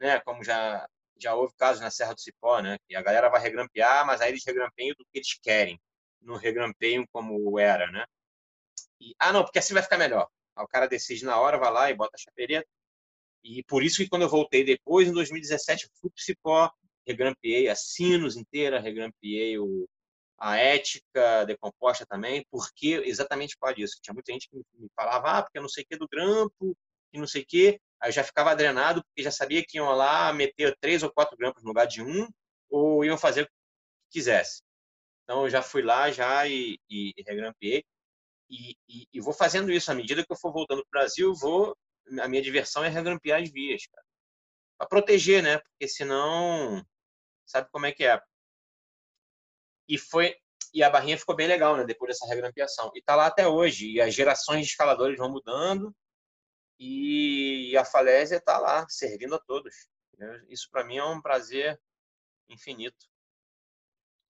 né? Como já já houve casos na Serra do Cipó, né? Que a galera vai regrampear, mas aí eles regrampeiam do que eles querem, não regrampeiam como era, né? E, ah, não, porque assim vai ficar melhor. Aí o cara decide na hora, vai lá e bota a chapeireta. E por isso que quando eu voltei depois, em 2017, fui para o Cipó, regrampeei a Sinos inteira, regrampeei o, a ética decomposta também, porque exatamente por disso. Tinha muita gente que me falava, ah, porque eu não sei o que do grampo, e não sei o que. Aí eu já ficava drenado, porque já sabia que iam lá meter três ou quatro grampos no lugar de um, ou iam fazer o que quisesse. Então eu já fui lá já e, e, e regrampeei. E, e, e, vou fazendo isso à medida que eu for voltando para o Brasil, vou a minha diversão é regrampear as vias, para proteger, né? Porque senão sabe como é que é? E foi e a barrinha ficou bem legal, né? Depois dessa regrampeação. E tá lá até hoje. E as gerações de escaladores vão mudando e a falésia tá lá, servindo a todos. Isso para mim é um prazer infinito.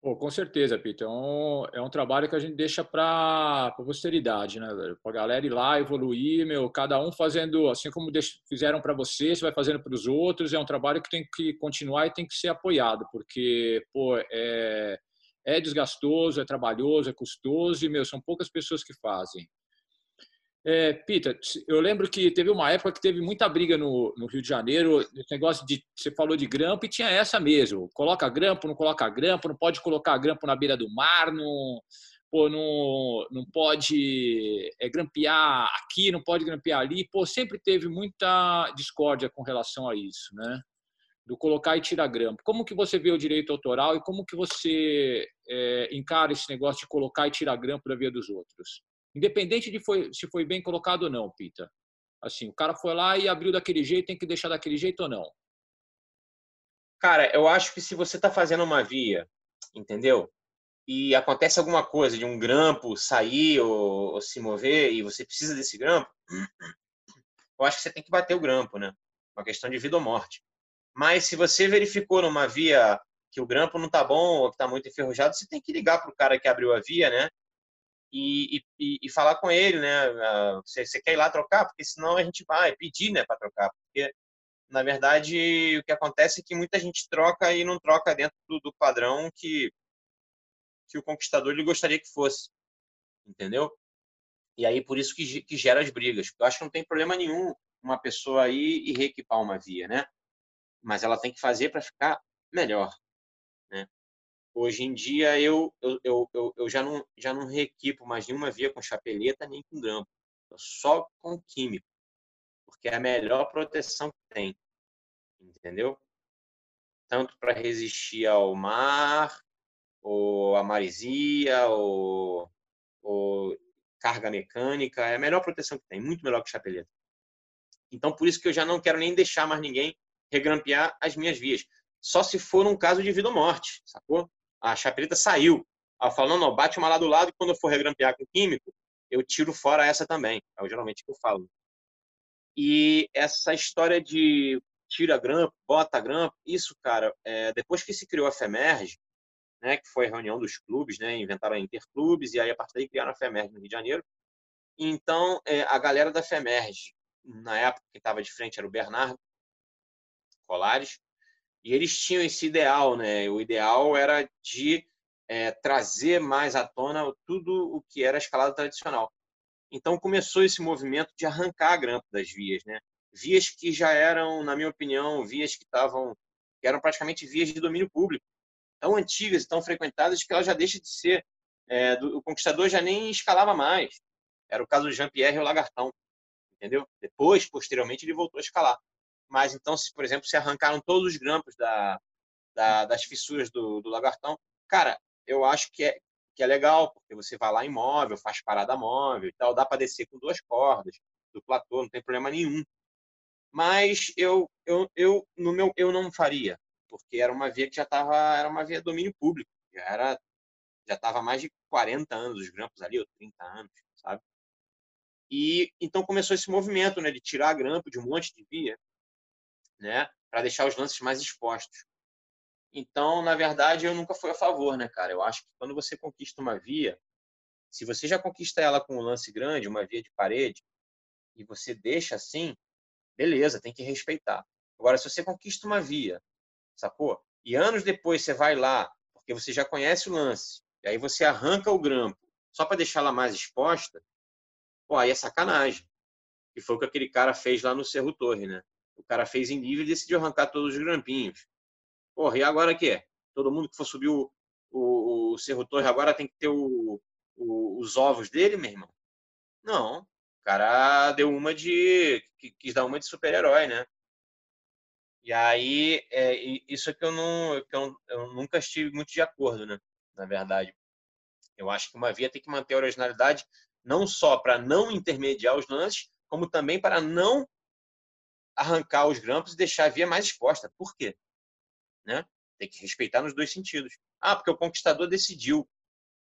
Pô, com certeza, Peter. É um, é um trabalho que a gente deixa para a posteridade, né, Para a galera ir lá, evoluir, meu, cada um fazendo, assim como fizeram para você, você vai fazendo para os outros. É um trabalho que tem que continuar e tem que ser apoiado, porque, pô, é, é desgastoso, é trabalhoso, é custoso e, meu, são poucas pessoas que fazem. É, eu lembro que teve uma época que teve muita briga no, no, Rio de Janeiro, esse negócio de, você falou de grampo e tinha essa mesmo, coloca grampo, não coloca grampo, não pode colocar grampo na beira do mar, não, pô, não, não pode é, grampear aqui, não pode grampear ali, pô, sempre teve muita discórdia com relação a isso, né? do colocar e tirar grampo. Como que você vê o direito autoral e como que você é, encara esse negócio de colocar e tirar grampo da via dos outros? Independente de foi, se foi bem colocado ou não, Pita. Assim, o cara foi lá e abriu daquele jeito, tem que deixar daquele jeito ou não? Cara, eu acho que se você está fazendo uma via, entendeu? E acontece alguma coisa de um grampo sair ou, ou se mover e você precisa desse grampo, eu acho que você tem que bater o grampo, né? Uma questão de vida ou morte. Mas se você verificou numa via que o grampo não está bom ou que está muito enferrujado, você tem que ligar para o cara que abriu a via, né? E, e, e, falar com ele, né? Ah, você, você, quer ir lá trocar? Porque senão a gente vai pedir, né, para trocar. Porque, na verdade, o que acontece é que muita gente troca e não troca dentro do, do padrão que, que o conquistador ele gostaria que fosse. Entendeu? E aí, por isso que, que gera as brigas. Eu acho que não tem problema nenhum uma pessoa aí e reequipar uma via, né? mas ela tem que fazer para ficar melhor. Né? Hoje em dia eu, eu, eu, eu, já, não, já não reequipo mais nenhuma via com chapeleta nem com grampo, só com químico, porque é a melhor proteção que tem, entendeu? Tanto para resistir ao mar, ou a marisia, ou, ou carga mecânica, é a melhor proteção que tem, muito melhor que chapeleta. Então, por isso que eu já não quero nem deixar mais ninguém regrampear as minhas vias. Só se for um caso de vida ou morte, sacou? A chapeleta saiu. Aí eu falo, não, não, bate uma lá do lado e quando eu for regrampear com químico, eu tiro fora essa também. É o geralmente que eu falo. E essa história de tira grampo, bota grampo, isso, cara, é, depois que se criou a FEMERGE, né, que foi a reunião dos clubes, né, inventaram a Interclubes, e aí a partir daí criaram a FEMERGE no Rio de Janeiro. Então, é, a galera da FEMERGE, na época que estava de frente era o Bernardo Colares, e eles tinham esse ideal, né? O ideal era de é, trazer mais à tona tudo o que era escalada tradicional. Então começou esse movimento de arrancar a grampo das vias, né? Vias que já eram, na minha opinião, vias que estavam, que eram praticamente vias de domínio público, tão antigas e tão frequentadas que ela já deixa de ser. É, do, o conquistador já nem escalava mais. Era o caso do Jean-Pierre e o Lagartão, entendeu? Depois, posteriormente, ele voltou a escalar. Mas então, se por exemplo, se arrancaram todos os grampos da, da, das fissuras do, do lagartão, cara, eu acho que é, que é legal, porque você vai lá imóvel, faz parada móvel e tal, dá para descer com duas cordas do platô, não tem problema nenhum. Mas eu, eu, eu, no meu, eu não faria, porque era uma via que já estava, era uma via domínio público, já era, já estava mais de 40 anos os grampos ali, ou 30 anos, sabe? E então começou esse movimento, né, de tirar grampo de um monte de via né? Para deixar os lances mais expostos. Então, na verdade, eu nunca fui a favor, né, cara? Eu acho que quando você conquista uma via, se você já conquista ela com um lance grande, uma via de parede, e você deixa assim, beleza, tem que respeitar. Agora, se você conquista uma via, sacou? E anos depois você vai lá, porque você já conhece o lance, e aí você arranca o grampo só para deixar ela mais exposta, pô, aí é sacanagem. E foi o que aquele cara fez lá no Cerro Torre, né? O cara fez em nível e decidiu arrancar todos os grampinhos. Porra, e agora o quê? Todo mundo que for subir o, o, o Cerro Torre agora tem que ter o, o, os ovos dele, meu irmão? Não. O cara deu uma de. quis dar uma de super-herói, né? E aí, é, isso é que eu, não, que eu, eu nunca estive muito de acordo, né? Na verdade. Eu acho que uma via tem que manter a originalidade não só para não intermediar os lances, como também para não arrancar os grampos e deixar a via mais exposta. Por quê? Né? Tem que respeitar nos dois sentidos. Ah, porque o conquistador decidiu.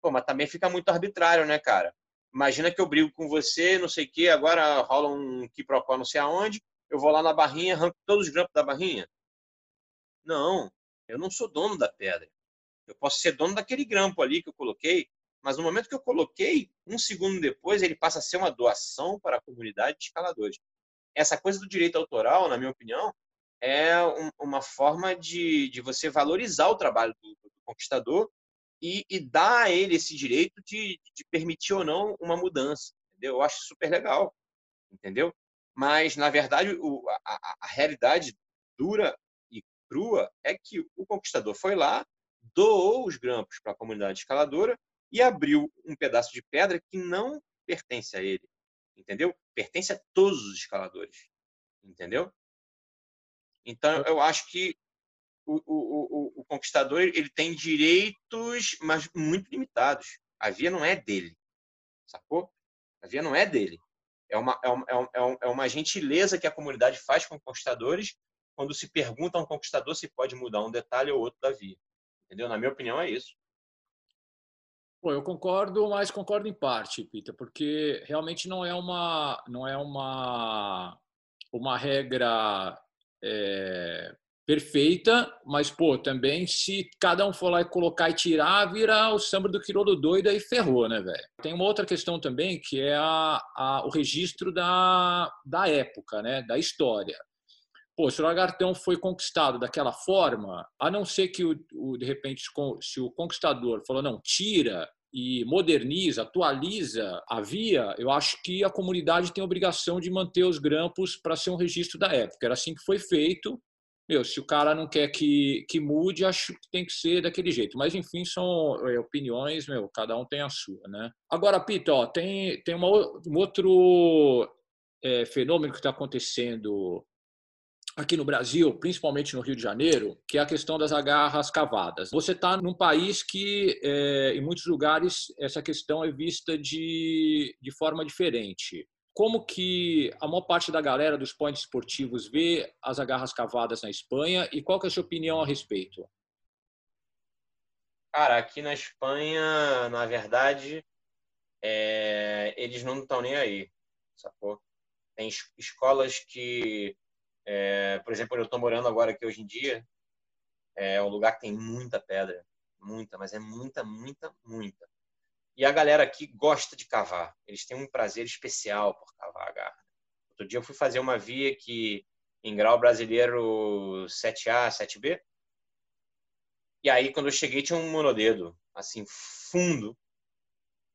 Pô, mas também fica muito arbitrário, né, cara? Imagina que eu brigo com você, não sei o quê, agora rola um quiprocó não sei aonde, eu vou lá na barrinha, arranco todos os grampos da barrinha. Não, eu não sou dono da pedra. Eu posso ser dono daquele grampo ali que eu coloquei, mas no momento que eu coloquei, um segundo depois, ele passa a ser uma doação para a comunidade de escaladores essa coisa do direito autoral, na minha opinião, é um, uma forma de, de você valorizar o trabalho do, do conquistador e, e, dar a ele esse direito de, de permitir ou não uma mudança. Entendeu? Eu acho super legal, entendeu? Mas, na verdade, o, a, a realidade dura e crua é que o conquistador foi lá, doou os grampos para a comunidade escaladora e abriu um pedaço de pedra que não pertence a ele entendeu? Pertence a todos os escaladores, entendeu? Então, eu acho que o, o, o, o conquistador ele tem direitos, mas muito limitados. A via não é dele, sacou? A via não é dele. É uma, é, uma, é, é uma gentileza que a comunidade faz com conquistadores quando se pergunta a um conquistador se pode mudar um detalhe ou outro da via. Entendeu? Na minha opinião, é isso. Eu concordo, mas concordo em parte, Pita, porque realmente não é uma, não é uma, uma regra é, perfeita, mas pô, também se cada um for lá e colocar e tirar, vira o samba do quirolo doido e ferrou, né, velho? Tem uma outra questão também que é a, a, o registro da, da época, né, da história. Se o lagartão foi conquistado daquela forma, a não ser que, o, o, de repente, se o conquistador falou, não, tira e moderniza, atualiza a via, eu acho que a comunidade tem a obrigação de manter os grampos para ser um registro da época. Era assim que foi feito meu, se o cara não quer que, que mude, acho que tem que ser daquele jeito. Mas, enfim, são é, opiniões, meu, cada um tem a sua, né? Agora, Pito, ó, tem, tem uma, um outro é, fenômeno que está acontecendo aqui no Brasil, principalmente no Rio de Janeiro, que é a questão das agarras cavadas. Você está num país que, é, em muitos lugares, essa questão é vista de, de forma diferente como que a maior parte da galera dos points esportivos vê as agarras cavadas na Espanha e qual que é a sua opinião a respeito? Cara, aqui na Espanha, na verdade, é... eles não estão nem aí, sacou? Tem escolas que, é... por exemplo, eu estou morando agora aqui hoje em dia, é um lugar que tem muita pedra, muita, mas é muita, muita, muita. E a galera aqui gosta de cavar. Eles têm um prazer especial por cavar a garra. Outro dia eu fui fazer uma via que em grau brasileiro 7A, 7B. E aí quando eu cheguei tinha um monodedo, assim, fundo,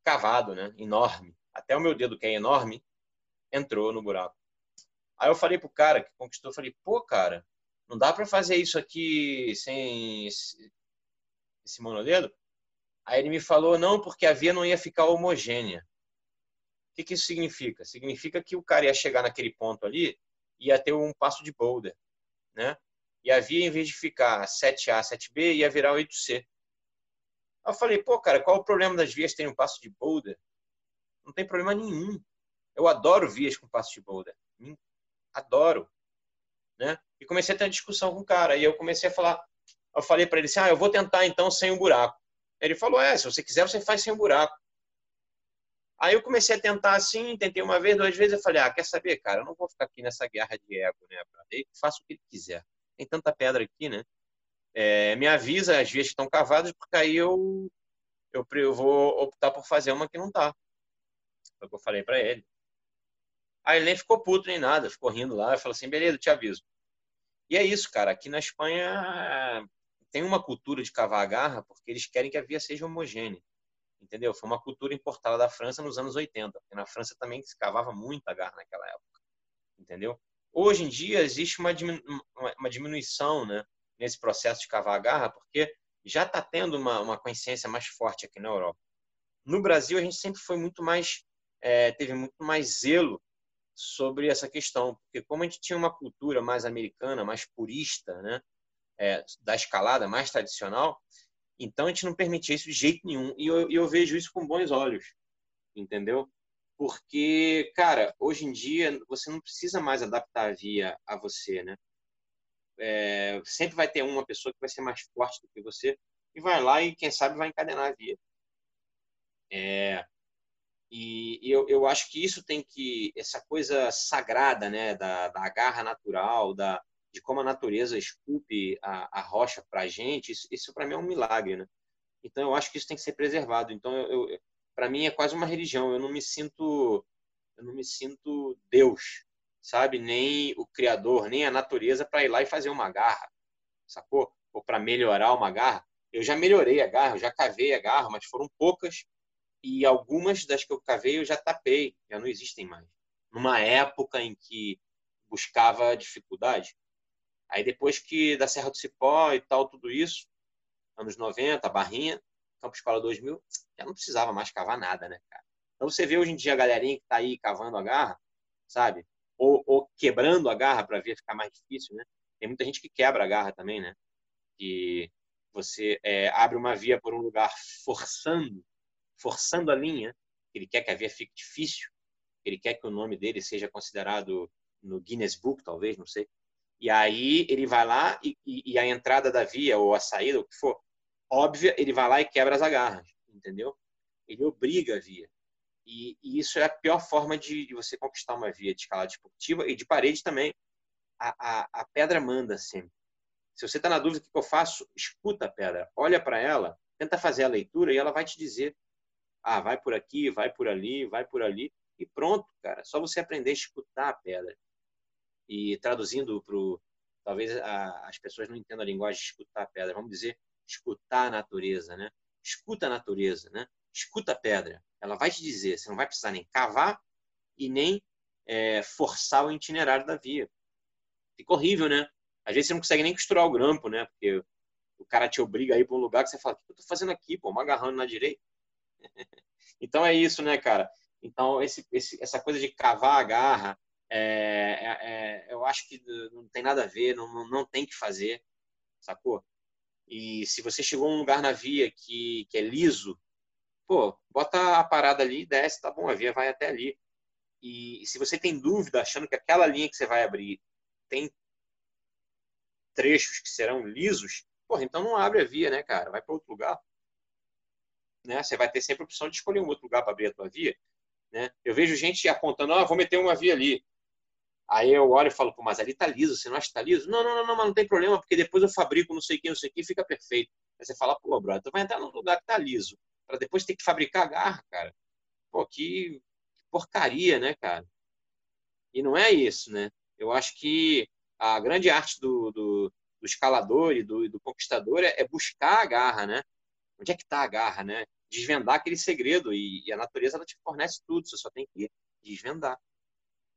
cavado, né? Enorme. Até o meu dedo, que é enorme, entrou no buraco. Aí eu falei pro cara que conquistou, falei, pô, cara, não dá para fazer isso aqui sem esse, esse monodedo? Aí ele me falou, não, porque a via não ia ficar homogênea. O que, que isso significa? Significa que o cara ia chegar naquele ponto ali, ia ter um passo de boulder, né? E a via, em vez de ficar 7A, 7B, ia virar 8C. Aí eu falei, pô, cara, qual o problema das vias terem um passo de boulder? Não tem problema nenhum. Eu adoro vias com passo de boulder. Adoro. Né? E comecei a ter uma discussão com o cara. E eu comecei a falar, eu falei para ele assim, ah, eu vou tentar então sem um buraco. Ele falou: é, se você quiser, você faz sem buraco. Aí eu comecei a tentar assim, tentei uma vez, duas vezes, eu falei: ah, quer saber, cara, eu não vou ficar aqui nessa guerra de ego, né? Ele faça o que ele quiser. Tem tanta pedra aqui, né? É, me avisa as vias que estão cavadas, porque aí eu, eu, eu vou optar por fazer uma que não tá. Foi o que eu falei para ele. Ele nem ficou puto nem nada, ficou rindo lá, e falou assim: beleza, te aviso. E é isso, cara. Aqui na Espanha tem uma cultura de cavar a garra porque eles querem que a via seja homogênea. Entendeu? Foi uma cultura importada da França nos anos 80. Porque na França também se cavava muita garra naquela época. Entendeu? Hoje em dia existe uma, uma diminuição né, nesse processo de cavar a garra porque já está tendo uma, uma consciência mais forte aqui na Europa. No Brasil, a gente sempre foi muito mais, é, teve muito mais zelo sobre essa questão, porque como a gente tinha uma cultura mais americana, mais purista, né? é, da escalada mais tradicional, então a gente não permitia isso de jeito nenhum. E eu, eu vejo isso com bons olhos, entendeu? Porque, cara, hoje em dia você não precisa mais adaptar a via a você, né? É, sempre vai ter uma pessoa que vai ser mais forte do que você e vai lá e, quem sabe, vai encadenar a via. É, e, eu, eu acho que isso tem que, essa coisa sagrada, né, da, da garra natural, da, de como a natureza esculpe a, a rocha para a gente, isso, isso para mim é um milagre, né? Então eu acho que isso tem que ser preservado. Então eu, eu para mim é quase uma religião. Eu não me sinto eu não me sinto Deus, sabe? Nem o criador, nem a natureza para ir lá e fazer uma garra, sacou? Ou para melhorar uma garra. Eu já melhorei a garra, eu já cavei a garra, mas foram poucas e algumas das que eu cavei eu já tapei, já não existem mais. Numa época em que buscava dificuldade, Aí depois que da Serra do Cipó e tal, tudo isso, anos 90, Barrinha, Campo Escola 2000, já não precisava mais cavar nada, né, cara? Então você vê hoje em dia a galerinha que tá aí cavando a garra, sabe? Ou, ou quebrando a garra para ver ficar mais difícil, né? Tem muita gente que quebra a garra também, né? Que você é, abre uma via por um lugar forçando, forçando a linha, ele quer que a via fique difícil, ele quer que o nome dele seja considerado no Guinness Book, talvez, não sei. E aí ele vai lá e, e, a entrada da via ou a saída, o que for, óbvia, ele vai lá e quebra as agarras, entendeu? Ele obriga a via. E, e isso é a pior forma de, de, você conquistar uma via de escalada esportiva e de parede também. A, a, a pedra manda sempre. Se você está na dúvida do que eu faço, escuta a pedra, olha para ela, tenta fazer a leitura e ela vai te dizer: ah, vai por aqui, vai por ali, vai por ali. E pronto, cara. Só você aprender a escutar a pedra e traduzindo para talvez a, as pessoas não entendam a linguagem de escutar a pedra, vamos dizer escutar a natureza, né? Escuta a natureza, né? Escuta a pedra. Ela vai te dizer, você não vai precisar nem cavar e nem é, forçar o itinerário da via. Fica horrível, né? Às vezes você não consegue nem costurar o grampo, né? Porque o cara te obriga a ir para um lugar que você fala, o que eu tô fazendo aqui, pô? Uma agarrando na direita. (laughs) então é isso, né, cara? Então, esse, esse, essa coisa de cavar a garra, é, é, é, eu acho que não tem nada a ver, não, não tem que fazer, sacou? E se você chegou a um lugar na via que, que é liso, pô, bota a parada ali e desce, tá bom, a via vai até ali. E, e se você tem dúvida, achando que aquela linha que você vai abrir tem trechos que serão lisos, porra, então não abre a via, né, cara? Vai para outro lugar. Né? Você vai ter sempre a opção de escolher um outro lugar para abrir a tua via. Né? Eu vejo gente apontando, ah, vou meter uma via ali. Aí eu olho e falo, pô, mas ali tá liso, você não acha que tá liso? Não, não, não, não, mas não tem problema, porque depois eu fabrico não sei o que, não sei o que, fica perfeito. Aí você fala, pô, brother, tu vai entrar num lugar que tá liso, para depois ter que fabricar garra, cara. Pô, que porcaria, né, cara? E não é isso, né? Eu acho que a grande arte do, do, do escalador e do, do conquistador é, é, buscar a garra, né? Onde é que está a garra, né? Desvendar aquele segredo e, e, a natureza ela te fornece tudo, você só tem que desvendar.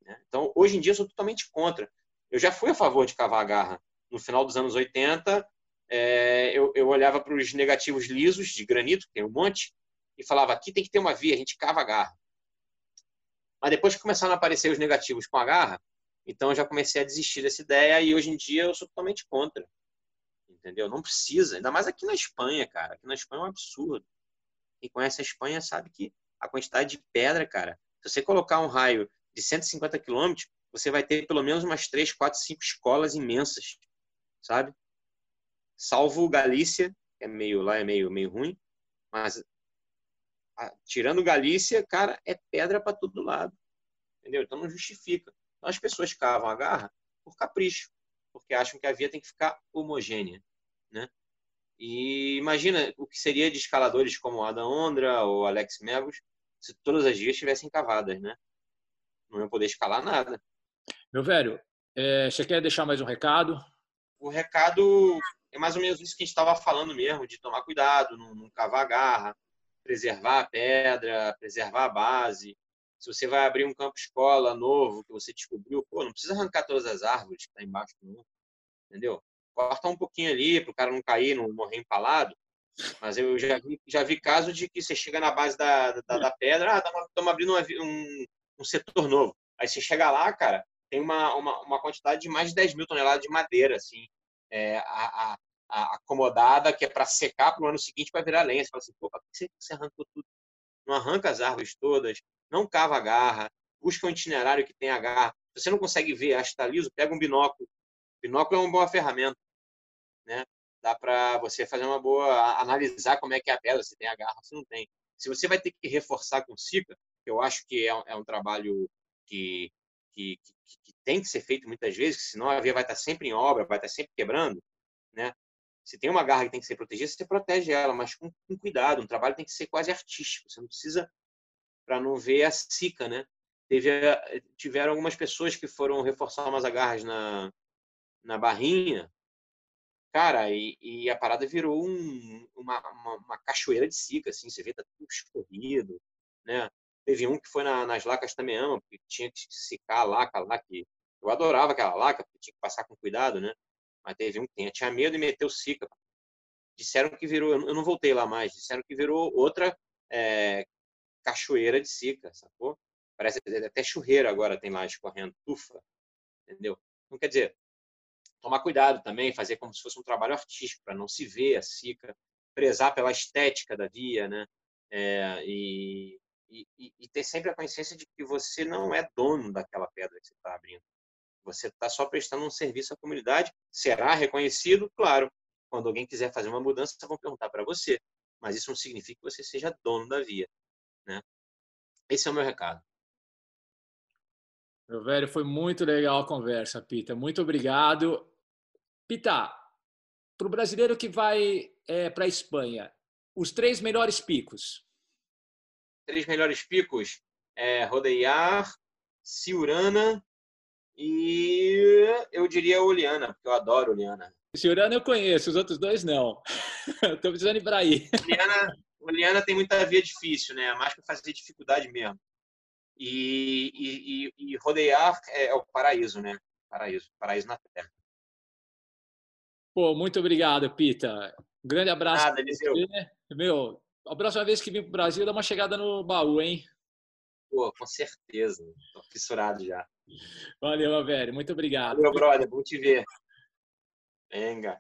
Né? Então, hoje em dia, eu sou totalmente contra. Eu já fui a favor de cavar a garra. No final dos anos 80, é, eu, eu olhava para os negativos lisos de granito, que tem um monte, e falava: aqui tem que ter uma via, a gente cava a garra. Mas depois que começaram a aparecer os negativos com a garra, então eu já comecei a desistir dessa ideia e hoje em dia eu sou totalmente contra. Entendeu? Não precisa, ainda mais aqui na Espanha, cara. Aqui na Espanha é um absurdo. Quem conhece a Espanha sabe que a quantidade de pedra, cara, se você colocar um raio de 150 quilômetros, você vai ter pelo menos umas 3, 4, 5 escolas imensas, sabe? Salvo Galícia, que é meio lá é meio meio ruim, mas a, tirando Galícia, cara, é pedra para todo lado. Entendeu? Então não justifica. Então, as pessoas cavam a garra por capricho, porque acham que a via tem que ficar homogênea, né? E imagina o que seria de escaladores como Adam Ondra ou Alex Megos se todas as vias estivessem cavadas, né? Não iam poder escalar nada. Meu velho, é, você quer deixar mais um recado? O recado é mais ou menos isso que a gente estava falando mesmo, de tomar cuidado, não, não cavar a garra, preservar a pedra, preservar a base. Se você vai abrir um campo escola novo que você descobriu, pô, não precisa arrancar todas as árvores que está embaixo do entendeu? Corta um pouquinho ali para o cara não cair, não morrer empalado. Mas eu já vi, já vi caso de que você chega na base da, da, da pedra, ah, estamos abrindo uma, um, um setor novo. Aí você chega lá, cara, tem uma, uma, uma quantidade de mais de 10 mil toneladas de madeira, assim, é, a, a, acomodada, que é para secar para o ano seguinte para virar lenha. Você fala assim, pô, por que você, você arrancou tudo? Não arranca as árvores todas, não cava a garra, busca um itinerário que tenha garra. Se você não consegue ver, acha que está liso, pega um binóculo. Binóculo é uma boa ferramenta, né? Dá para você fazer uma boa analisar como é que é a pedra, se tem a garra, se não tem. Se você vai ter que reforçar com cica, eu acho que é um, é um trabalho que, que, que, que, tem que ser feito muitas vezes, senão a via vai estar sempre em obra, vai estar sempre quebrando, né? Se tem uma garra que tem que ser protegida, você protege ela, mas com, com cuidado. Um trabalho tem que ser quase artístico. Você não precisa para não ver a cica, né? Teve, tiveram algumas pessoas que foram reforçar umas agarras na, na barrinha, cara, e, e a parada virou um, uma, uma, uma, cachoeira de cica, assim, você vê, tá tudo escorrido, né? Teve um que foi na, nas lacas também ama, porque tinha que secar a laca lá, que eu adorava aquela laca, porque tinha que passar com cuidado, né? Mas teve um que tinha medo e meteu cica. Disseram que virou, eu não voltei lá mais, disseram que virou outra é, cachoeira de Sica, sacou? Parece até churreira agora tem lá escorrendo, tufa, entendeu? Então, quer dizer, tomar cuidado também, fazer como se fosse um trabalho artístico, para não se ver a Sica, prezar pela estética da via, né? É, e, e, e, ter sempre a consciência de que você não é dono daquela pedra que você está abrindo. Você está só prestando um serviço à comunidade. Será reconhecido? Claro. Quando alguém quiser fazer uma mudança, vão perguntar para você. Mas isso não significa que você seja dono da via. Né? Esse é o meu recado. Meu velho, foi muito legal a conversa, Pita. Muito obrigado. Pita, para o brasileiro que vai é, para a Espanha, os três melhores picos. Três melhores picos é Rodeiar, Ciurana e eu diria Oliana, porque eu adoro Oliana. Ciurana eu conheço, os outros dois não. (laughs) Estou precisando ir para aí. Oliana, Oliana tem muita via difícil, né? Mais para fazer dificuldade mesmo. E, e, e, e rodear é, é, o paraíso, né? Paraíso, paraíso na Terra. Pô, muito obrigado, Pita. Um grande abraço. Nada, Eliseu. Meu, a próxima vez que vir para o Brasil, dá uma chegada no baú, hein? Pô, com certeza. Tô fissurado já. Valeu, meu velho. Muito obrigado. Valeu, brother. Bom te ver. Venga.